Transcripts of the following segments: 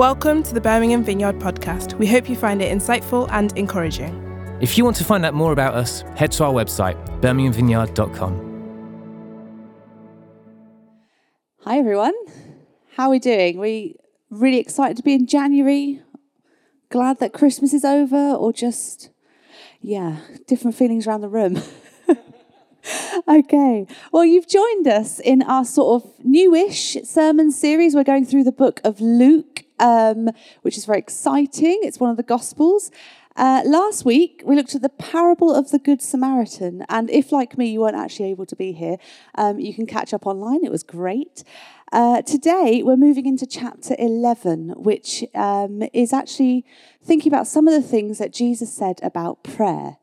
Welcome to the Birmingham Vineyard podcast. We hope you find it insightful and encouraging. If you want to find out more about us, head to our website, birminghamvineyard.com. Hi everyone. How are we doing? We really excited to be in January. Glad that Christmas is over or just yeah, different feelings around the room. okay. Well, you've joined us in our sort of newish sermon series. We're going through the book of Luke, um, which is very exciting. It's one of the Gospels. Uh, last week, we looked at the parable of the Good Samaritan. And if, like me, you weren't actually able to be here, um, you can catch up online. It was great. Uh, today, we're moving into chapter 11, which um, is actually thinking about some of the things that Jesus said about prayer.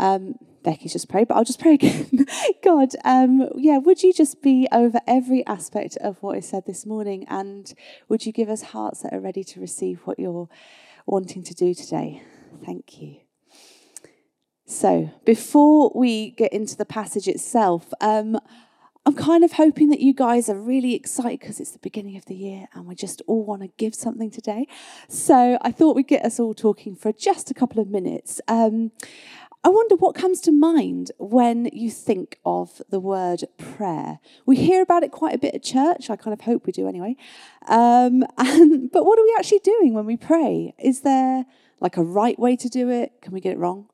Um, Becky's just prayed, but I'll just pray again. God, um, yeah, would you just be over every aspect of what is said this morning? And would you give us hearts that are ready to receive what you're wanting to do today? Thank you. So, before we get into the passage itself, um, I'm kind of hoping that you guys are really excited because it's the beginning of the year and we just all want to give something today. So I thought we'd get us all talking for just a couple of minutes. Um, I wonder what comes to mind when you think of the word prayer. We hear about it quite a bit at church. I kind of hope we do anyway. Um, and, but what are we actually doing when we pray? Is there like a right way to do it? Can we get it wrong?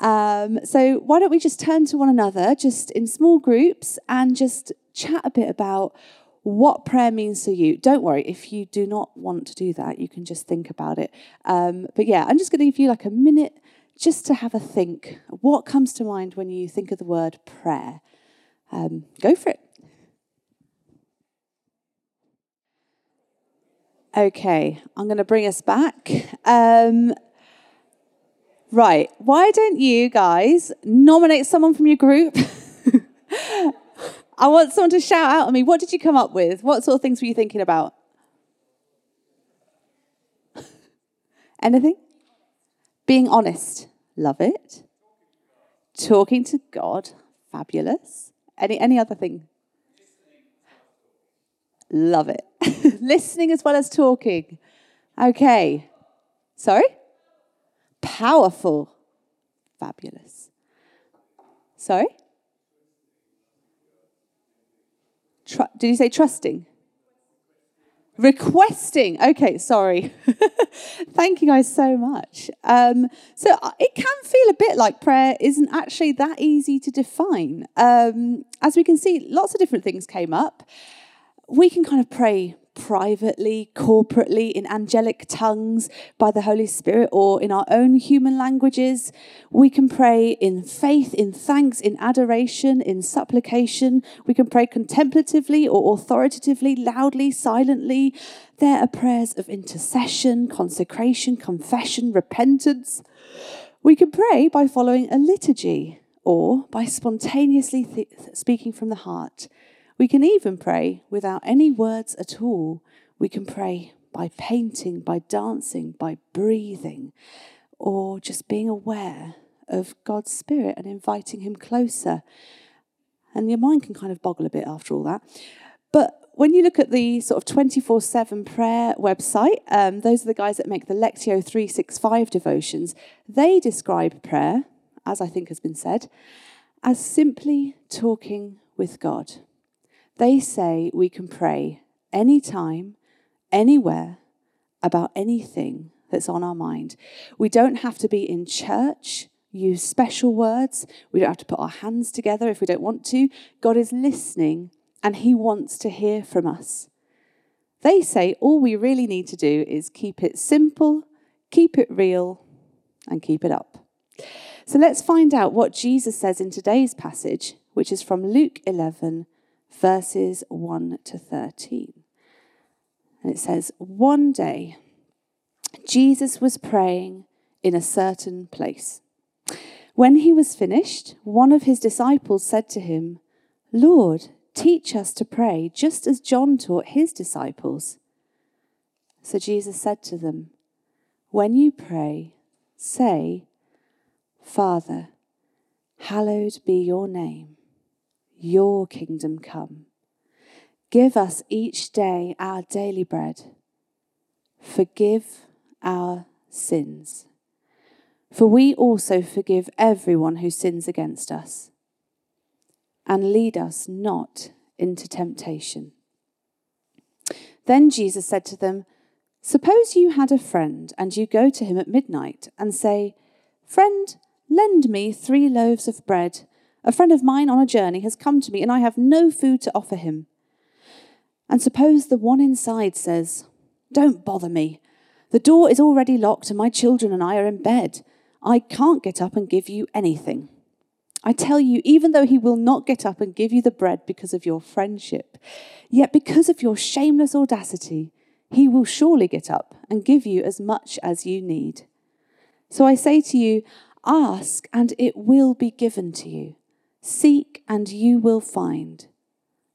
Um, so why don't we just turn to one another, just in small groups, and just chat a bit about what prayer means to you. Don't worry, if you do not want to do that, you can just think about it. Um, but yeah, I'm just going to give you like a minute just to have a think. What comes to mind when you think of the word prayer? Um, go for it. Okay, I'm going to bring us back. Um, right, why don't you guys nominate someone from your group? I want someone to shout out at me. What did you come up with? What sort of things were you thinking about? Anything? Being honest, love it. Talking to God, fabulous. Any any other thing? Love it. Listening as well as talking. Okay. Sorry? Powerful. Fabulous. Sorry? Tr- did you say trusting? Requesting. Okay, sorry. Thank you guys so much. Um, so uh, it can feel a bit like prayer isn't actually that easy to define. Um, as we can see, lots of different things came up. We can kind of pray privately, corporately, in angelic tongues by the Holy Spirit or in our own human languages. We can pray in faith, in thanks, in adoration, in supplication. We can pray contemplatively or authoritatively, loudly, silently. There are prayers of intercession, consecration, confession, repentance. We can pray by following a liturgy or by spontaneously th- speaking from the heart. We can even pray without any words at all. We can pray by painting, by dancing, by breathing, or just being aware of God's Spirit and inviting Him closer. And your mind can kind of boggle a bit after all that. But when you look at the sort of 24 7 prayer website, um, those are the guys that make the Lectio 365 devotions. They describe prayer, as I think has been said, as simply talking with God. They say we can pray anytime, anywhere, about anything that's on our mind. We don't have to be in church, use special words. We don't have to put our hands together if we don't want to. God is listening and He wants to hear from us. They say all we really need to do is keep it simple, keep it real, and keep it up. So let's find out what Jesus says in today's passage, which is from Luke 11, verses 1 to 13. And it says, One day, Jesus was praying in a certain place. When he was finished, one of his disciples said to him, Lord, teach us to pray, just as John taught his disciples. So Jesus said to them, When you pray, say, Father, hallowed be your name your kingdom come. Give us each day our daily bread. Forgive our sins. For we also forgive everyone who sins against us. And lead us not into temptation. Then Jesus said to them, Suppose you had a friend, and you go to him at midnight and say, Friend, lend me three loaves of bread. A friend of mine on a journey has come to me, and I have no food to offer him. And suppose the one inside says, Don't bother me. The door is already locked, and my children and I are in bed. I can't get up and give you anything. I tell you, even though he will not get up and give you the bread because of your friendship, yet because of your shameless audacity, he will surely get up and give you as much as you need. So I say to you, ask and it will be given to you. Seek and you will find.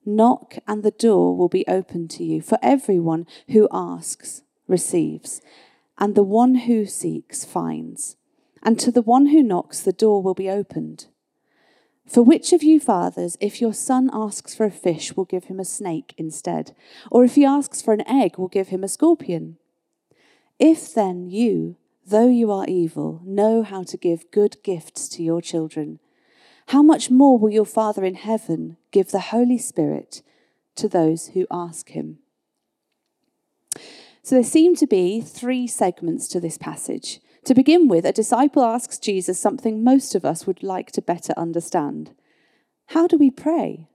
Knock and the door will be opened to you. For everyone who asks receives, and the one who seeks finds. And to the one who knocks, the door will be opened. For which of you fathers, if your son asks for a fish, will give him a snake instead? Or if he asks for an egg, will give him a scorpion? If then you, though you are evil, know how to give good gifts to your children, how much more will your Father in heaven give the Holy Spirit to those who ask him? So there seem to be three segments to this passage. To begin with, a disciple asks Jesus something most of us would like to better understand How do we pray?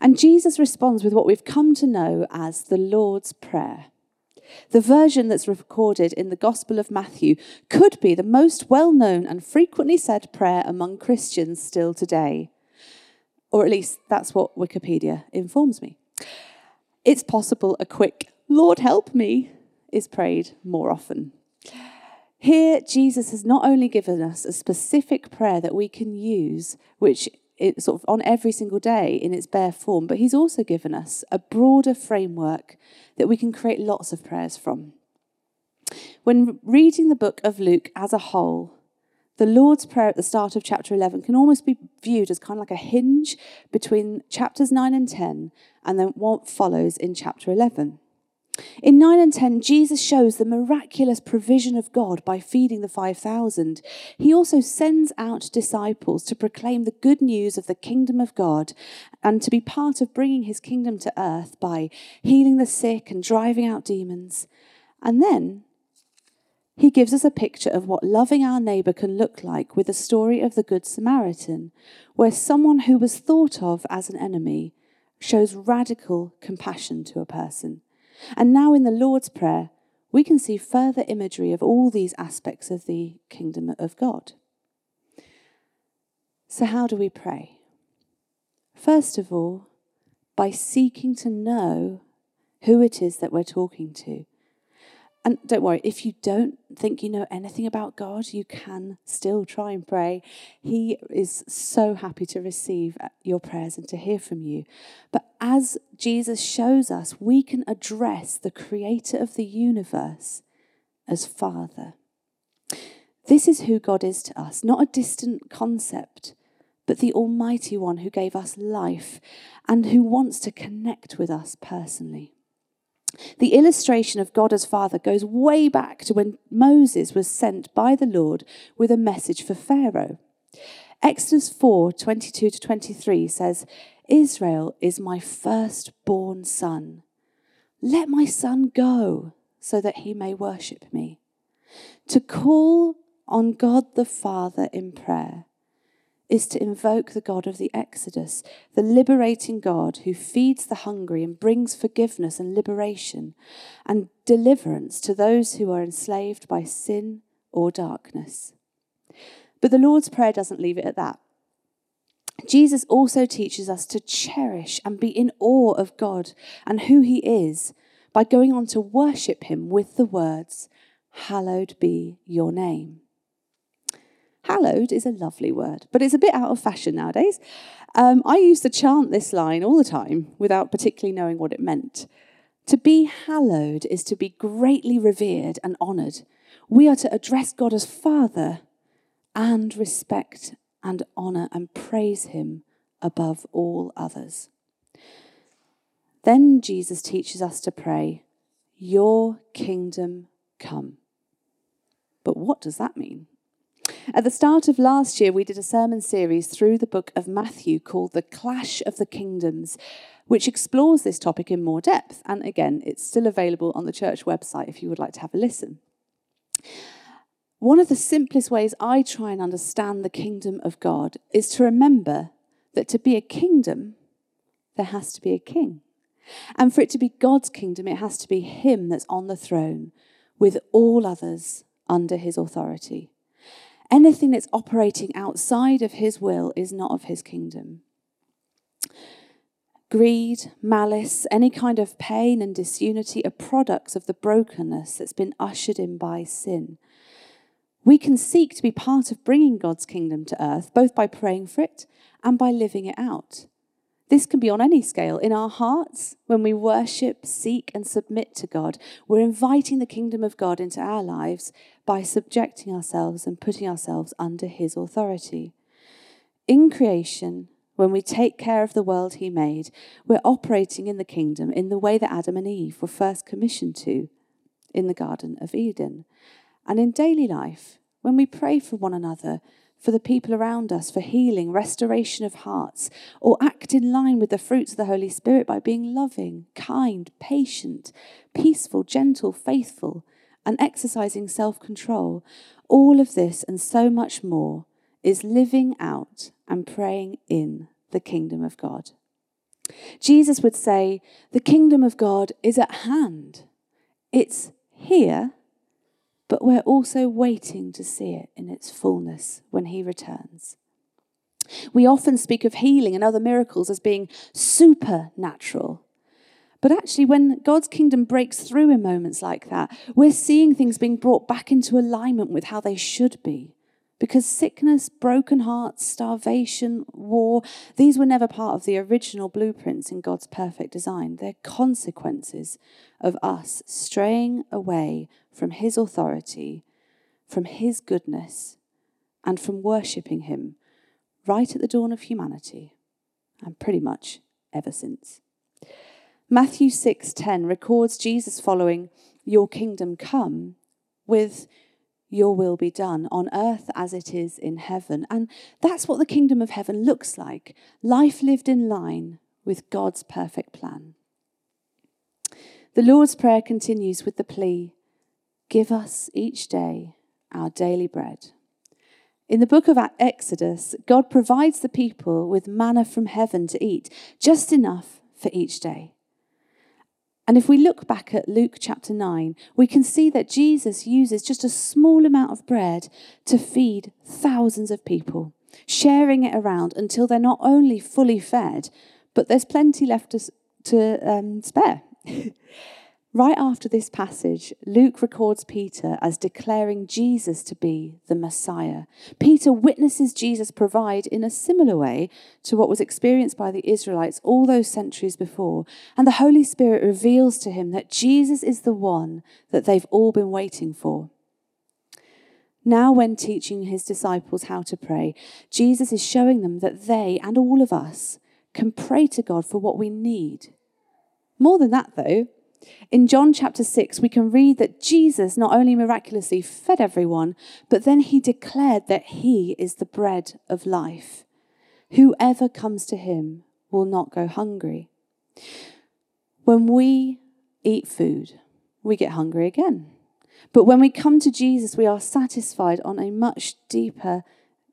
And Jesus responds with what we've come to know as the Lord's Prayer. The version that's recorded in the Gospel of Matthew could be the most well known and frequently said prayer among Christians still today. Or at least that's what Wikipedia informs me. It's possible a quick, Lord help me, is prayed more often. Here, Jesus has not only given us a specific prayer that we can use, which is sort of on every single day in its bare form, but he's also given us a broader framework that we can create lots of prayers from. When reading the book of Luke as a whole, the Lord's Prayer at the start of chapter 11 can almost be viewed as kind of like a hinge between chapters 9 and 10 and then what follows in chapter 11. In 9 and 10, Jesus shows the miraculous provision of God by feeding the 5,000. He also sends out disciples to proclaim the good news of the kingdom of God and to be part of bringing his kingdom to earth by healing the sick and driving out demons. And then he gives us a picture of what loving our neighbour can look like with the story of the Good Samaritan, where someone who was thought of as an enemy shows radical compassion to a person. And now in the Lord's Prayer, we can see further imagery of all these aspects of the kingdom of God. So, how do we pray? First of all, by seeking to know who it is that we're talking to. And don't worry, if you don't think you know anything about God, you can still try and pray. He is so happy to receive uh, your prayers and to hear from you. But as Jesus shows us, we can address the creator of the universe as Father. This is who God is to us, not a distant concept, but the Almighty One who gave us life and who wants to connect with us personally. The illustration of God as Father goes way back to when Moses was sent by the Lord with a message for Pharaoh. Exodus 4 22 to 23 says, Israel is my firstborn son. Let my son go so that he may worship me. To call on God the Father in prayer is to invoke the God of the Exodus, the liberating God who feeds the hungry and brings forgiveness and liberation and deliverance to those who are enslaved by sin or darkness. But the Lord's Prayer doesn't leave it at that. Jesus also teaches us to cherish and be in awe of God and who He is by going on to worship Him with the words, Hallowed be your name. Hallowed is a lovely word, but it's a bit out of fashion nowadays. Um, I used to chant this line all the time without particularly knowing what it meant. To be hallowed is to be greatly revered and honoured. We are to address God as Father and respect and honour and praise Him above all others. Then Jesus teaches us to pray, Your kingdom come. But what does that mean? At the start of last year, we did a sermon series through the book of Matthew called The Clash of the Kingdoms, which explores this topic in more depth. And again, it's still available on the church website if you would like to have a listen. One of the simplest ways I try and understand the kingdom of God is to remember that to be a kingdom, there has to be a king. And for it to be God's kingdom, it has to be Him that's on the throne with all others under His authority. Anything that's operating outside of His will is not of His kingdom. Greed, malice, any kind of pain and disunity are products of the brokenness that's been ushered in by sin. We can seek to be part of bringing God's kingdom to earth, both by praying for it and by living it out. This can be on any scale. In our hearts, when we worship, seek, and submit to God, we're inviting the kingdom of God into our lives by subjecting ourselves and putting ourselves under His authority. In creation, when we take care of the world He made, we're operating in the kingdom in the way that Adam and Eve were first commissioned to in the Garden of Eden. And in daily life, when we pray for one another, for the people around us, for healing, restoration of hearts, or act in line with the fruits of the Holy Spirit by being loving, kind, patient, peaceful, gentle, faithful, and exercising self control. All of this and so much more is living out and praying in the kingdom of God. Jesus would say, The kingdom of God is at hand. It's here but we're also waiting to see it in its fullness when He returns. We often speak of healing and other miracles as being supernatural. But actually, when God's kingdom breaks through in moments like that, we're seeing things being brought back into alignment with how they should be. Because sickness, broken hearts, starvation, war, these were never part of the original blueprints in God's perfect design. They're consequences of us straying away from His authority, from His goodness, and from worshipping Him right at the dawn of humanity, and pretty much ever since. Matthew 6:10 records Jesus following your kingdom come with your will be done on earth as it is in heaven. And that's what the kingdom of heaven looks like life lived in line with God's perfect plan. The Lord's Prayer continues with the plea Give us each day our daily bread. In the book of Exodus, God provides the people with manna from heaven to eat, just enough for each day. And if we look back at Luke chapter 9, we can see that Jesus uses just a small amount of bread to feed thousands of people, sharing it around until they're not only fully fed, but there's plenty left to, to um, spare. Right after this passage, Luke records Peter as declaring Jesus to be the Messiah. Peter witnesses Jesus provide in a similar way to what was experienced by the Israelites all those centuries before, and the Holy Spirit reveals to him that Jesus is the one that they've all been waiting for. Now, when teaching his disciples how to pray, Jesus is showing them that they and all of us can pray to God for what we need. More than that, though, in John chapter 6, we can read that Jesus not only miraculously fed everyone, but then he declared that he is the bread of life. Whoever comes to him will not go hungry. When we eat food, we get hungry again. But when we come to Jesus, we are satisfied on a much deeper,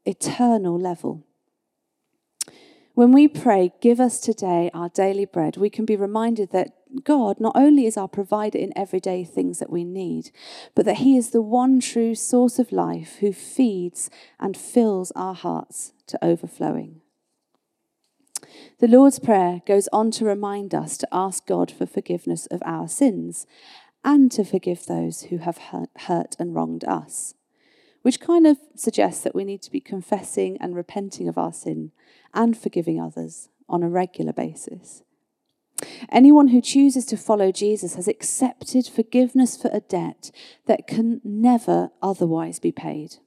eternal level. When we pray, Give us today our daily bread, we can be reminded that God not only is our provider in everyday things that we need, but that He is the one true source of life who feeds and fills our hearts to overflowing. The Lord's Prayer goes on to remind us to ask God for forgiveness of our sins and to forgive those who have hurt and wronged us which kind of suggests that we need to be confessing and repenting of our sin and forgiving others on a regular basis. Anyone who chooses to follow Jesus has accepted forgiveness for a debt that can never otherwise be paid.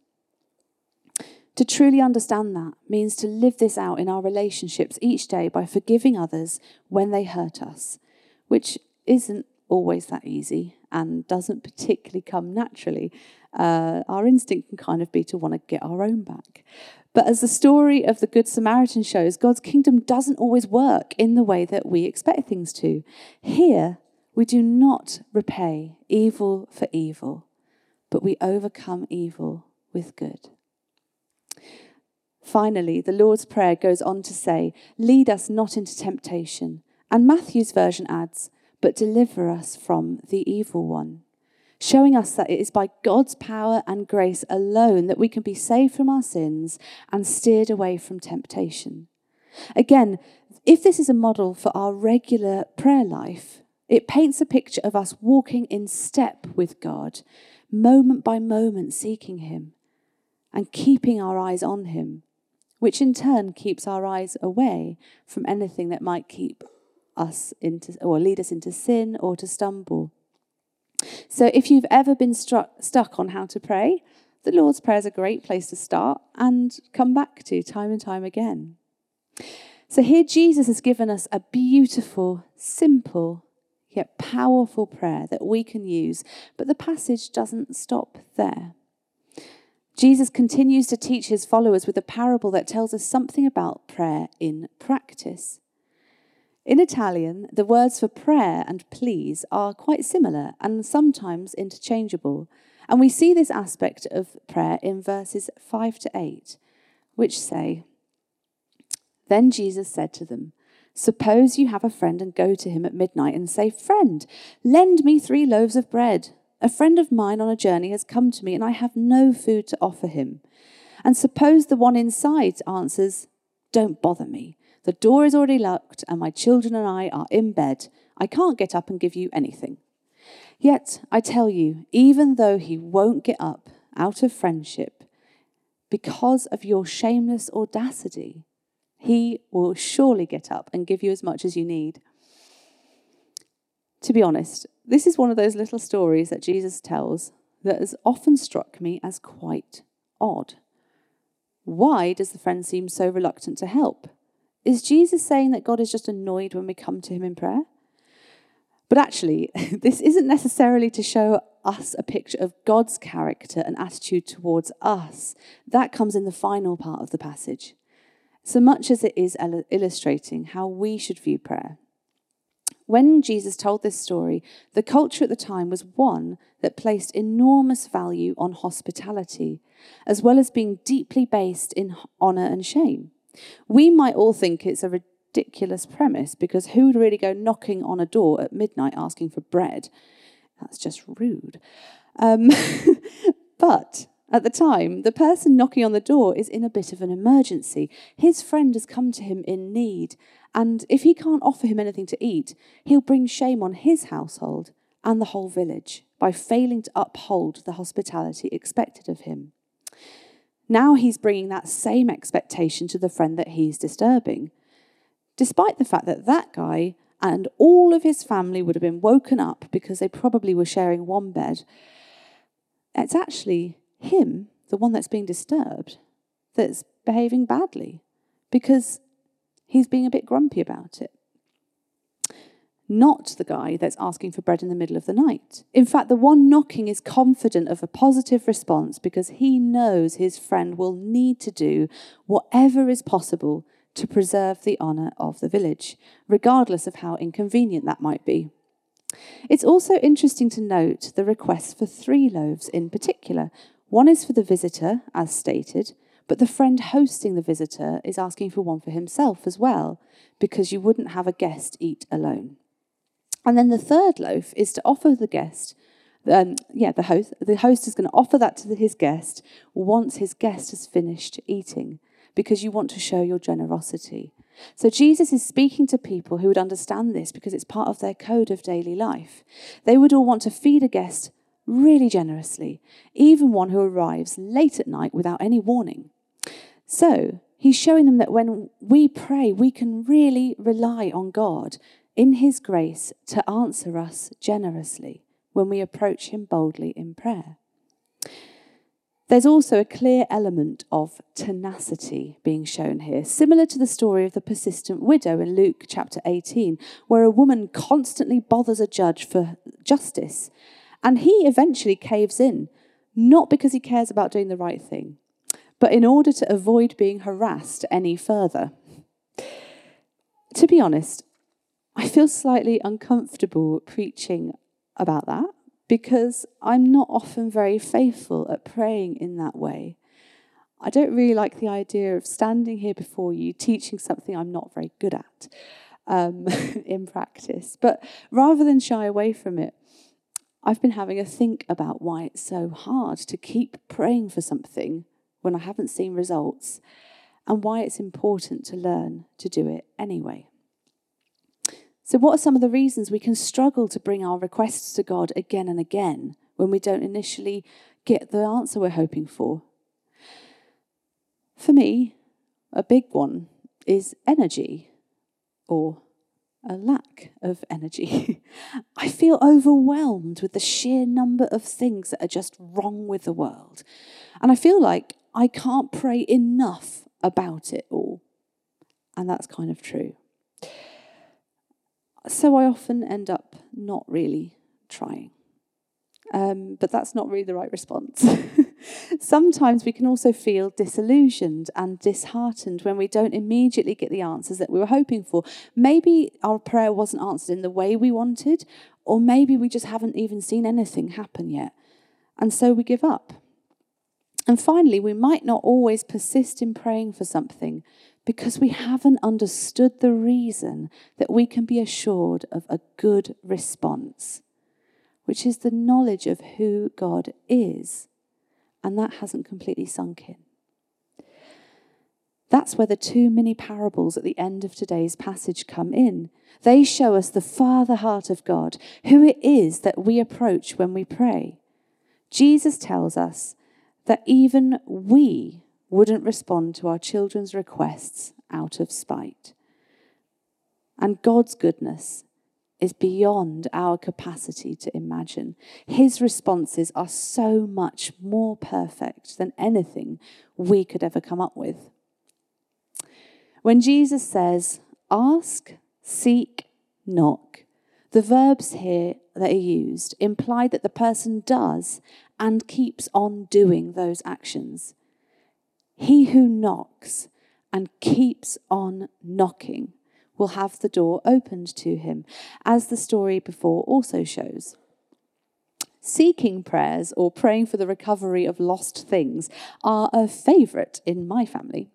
To truly understand that means to live this out in our relationships each day by forgiving others when they hurt us, which isn't always that easy and doesn't particularly come naturally. Uh, our instinct can kind of be to want to get our own back. But as the story of the Good Samaritan shows, God's kingdom doesn't always work in the way that we expect things to. Here, we do not repay evil for evil, but we overcome evil with good. Finally, the Lord's Prayer goes on to say, Lead us not into temptation. And Matthew's version adds, But deliver us from the evil one showing us that it is by God's power and grace alone that we can be saved from our sins and steered away from temptation. Again, if this is a model for our regular prayer life, it paints a picture of us walking in step with God, moment by moment seeking Him and keeping our eyes on Him, which in turn keeps our eyes away from anything that might keep us into or lead us into sin or to stumble. So if you've ever been struck, stuck on how to pray, the Lord's Prayer is a great place to start and come back to time and time again. So here Jesus has given us a beautiful, simple, yet powerful prayer that we can use, but the passage doesn't stop there. Jesus continues to teach his followers with a parable that tells us something about prayer in practice. In Italian, the words for prayer and please are quite similar and sometimes interchangeable. And we see this aspect of prayer in verses 5 to 8, which say, Then Jesus said to them, Suppose you have a friend and go to him at midnight and say, Friend, lend me three loaves of bread. A friend of mine on a journey has come to me and I have no food to offer him. And suppose the one inside answers, Don't bother me. The door is already locked, and my children and I are in bed. I can't get up and give you anything. Yet, I tell you, even though he won't get up out of friendship, because of your shameless audacity, he will surely get up and give you as much as you need. To be honest, this is one of those little stories that Jesus tells that has often struck me as quite odd. Why does the friend seem so reluctant to help? Is Jesus saying that God is just annoyed when we come to him in prayer? But actually, this isn't necessarily to show us a picture of God's character and attitude towards us. That comes in the final part of the passage, so much as it is illustrating how we should view prayer. When Jesus told this story, the culture at the time was one that placed enormous value on hospitality, as well as being deeply based in honour and shame. We might all think it's a ridiculous premise because who would really go knocking on a door at midnight asking for bread? That's just rude. Um, but at the time, the person knocking on the door is in a bit of an emergency. His friend has come to him in need, and if he can't offer him anything to eat, he'll bring shame on his household and the whole village by failing to uphold the hospitality expected of him. Now he's bringing that same expectation to the friend that he's disturbing, despite the fact that that guy and all of his family would have been woken up because they probably were sharing one bed. It's actually him, the one that's being disturbed, that's behaving badly because he's being a bit grumpy about it not the guy that's asking for bread in the middle of the night. In fact, the one knocking is confident of a positive response because he knows his friend will need to do whatever is possible to preserve the honour of the village, regardless of how inconvenient that might be. It's also interesting to note the request for three loaves in particular. One is for the visitor, as stated, but the friend hosting the visitor is asking for one for himself as well, because you wouldn't have a guest eat alone. And then the third loaf is to offer the guest, um, yeah, the host. The host is going to offer that to his guest once his guest has finished eating, because you want to show your generosity. So Jesus is speaking to people who would understand this because it's part of their code of daily life. They would all want to feed a guest really generously, even one who arrives late at night without any warning. So he's showing them that when we pray, we can really rely on God in His grace to answer us generously when we approach Him boldly in prayer. There's also a clear element of tenacity being shown here, similar to the story of the persistent widow in Luke chapter 18, where a woman constantly bothers a judge for justice. And he eventually caves in, not because he cares about doing the right thing, but in order to avoid being harassed any further. To be honest, I feel slightly uncomfortable preaching about that because I'm not often very faithful at praying in that way. I don't really like the idea of standing here before you teaching something I'm not very good at um, in practice. But rather than shy away from it, I've been having a think about why it's so hard to keep praying for something when I haven't seen results and why it's important to learn to do it anyway. So, what are some of the reasons we can struggle to bring our requests to God again and again when we don't initially get the answer we're hoping for? For me, a big one is energy or a lack of energy. I feel overwhelmed with the sheer number of things that are just wrong with the world. And I feel like I can't pray enough about it all. And that's kind of true. So I often end up not really trying. Um, but that's not really the right response. Sometimes we can also feel disillusioned and disheartened when we don't immediately get the answers that we were hoping for. Maybe our prayer wasn't answered in the way we wanted, or maybe we just haven't even seen anything happen yet. And so we give up. And finally, we might not always persist in praying for something because we haven't understood the reason that we can be assured of a good response, which is the knowledge of who God is. And that hasn't completely sunk in. That's where the two mini parables at the end of today's passage come in. They show us the Father heart of God, who it is that we approach when we pray. Jesus tells us that even we wouldn't respond to our children's requests out of spite. And God's goodness is beyond our capacity to imagine. His responses are so much more perfect than anything we could ever come up with. When Jesus says, ask, seek, knock, the verbs here that are used imply that the person does and keeps on doing those actions. He who knocks and keeps on knocking will have the door opened to him, as the story before also shows. Seeking prayers or praying for the recovery of lost things are a favourite in my family.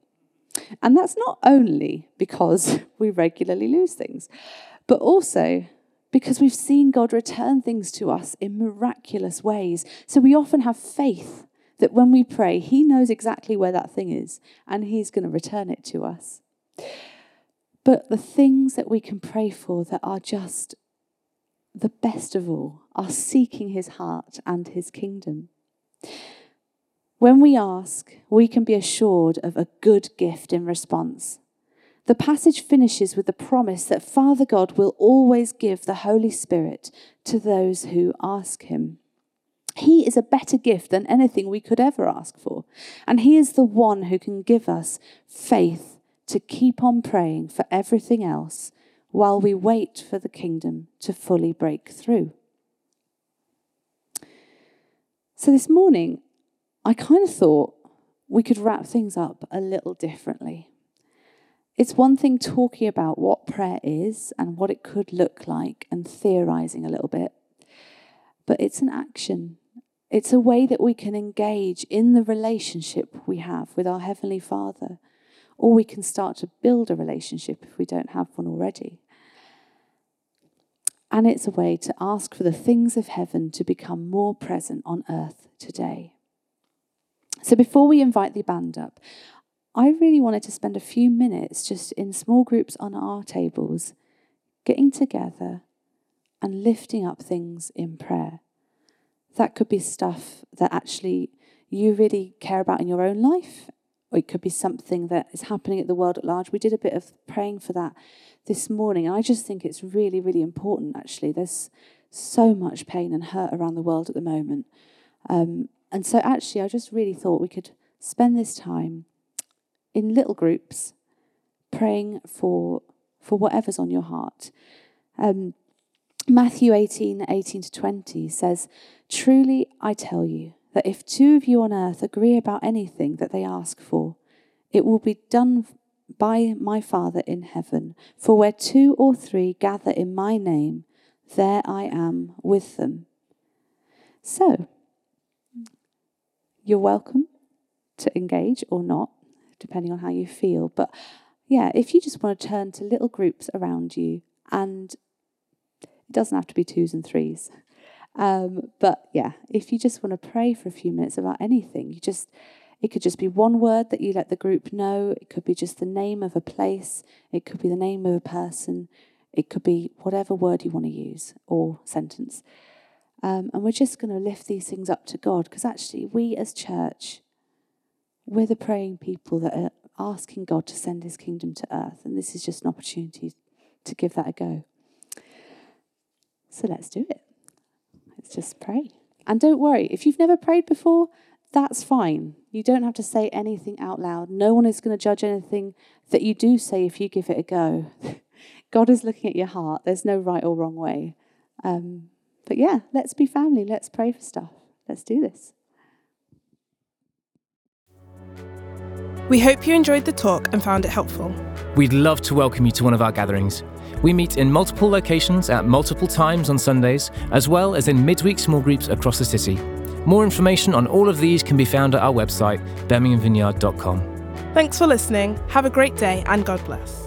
And that's not only because we regularly lose things, but also because we've seen God return things to us in miraculous ways. So we often have faith that when we pray, He knows exactly where that thing is and He's going to return it to us. But the things that we can pray for that are just the best of all are seeking His heart and His kingdom. When we ask, we can be assured of a good gift in response. The passage finishes with the promise that Father God will always give the Holy Spirit to those who ask Him. He is a better gift than anything we could ever ask for. And He is the one who can give us faith to keep on praying for everything else while we wait for the kingdom to fully break through. So this morning, I kind of thought we could wrap things up a little differently. It's one thing talking about what prayer is and what it could look like and theorizing a little bit, but it's an action it's a way that we can engage in the relationship we have with our Heavenly Father, or we can start to build a relationship if we don't have one already. And it's a way to ask for the things of heaven to become more present on earth today. So before we invite the band up, I really wanted to spend a few minutes just in small groups on our tables, getting together and lifting up things in prayer. That could be stuff that actually you really care about in your own life, or it could be something that is happening at the world at large. We did a bit of praying for that this morning, and I just think it's really, really important actually. There's so much pain and hurt around the world at the moment. Um, and so, actually, I just really thought we could spend this time in little groups praying for, for whatever's on your heart. Um, Matthew 18 18 to 20 says, Truly I tell you that if two of you on earth agree about anything that they ask for, it will be done by my Father in heaven. For where two or three gather in my name, there I am with them. So, you're welcome to engage or not, depending on how you feel. But yeah, if you just want to turn to little groups around you, and it doesn't have to be twos and threes. Um, but yeah, if you just want to pray for a few minutes about anything, you just it could just be one word that you let the group know. It could be just the name of a place. It could be the name of a person. It could be whatever word you want to use or sentence. Um, and we're just going to lift these things up to God because actually, we as church, we're the praying people that are asking God to send his kingdom to earth. And this is just an opportunity to give that a go. So let's do it. Let's just pray. And don't worry, if you've never prayed before, that's fine. You don't have to say anything out loud. No one is going to judge anything that you do say if you give it a go. God is looking at your heart. There's no right or wrong way. Um, but yeah, let's be family. Let's pray for stuff. Let's do this. We hope you enjoyed the talk and found it helpful. We'd love to welcome you to one of our gatherings. We meet in multiple locations at multiple times on Sundays, as well as in midweek small groups across the city. More information on all of these can be found at our website, birminghamvineyard.com. Thanks for listening. Have a great day and God bless.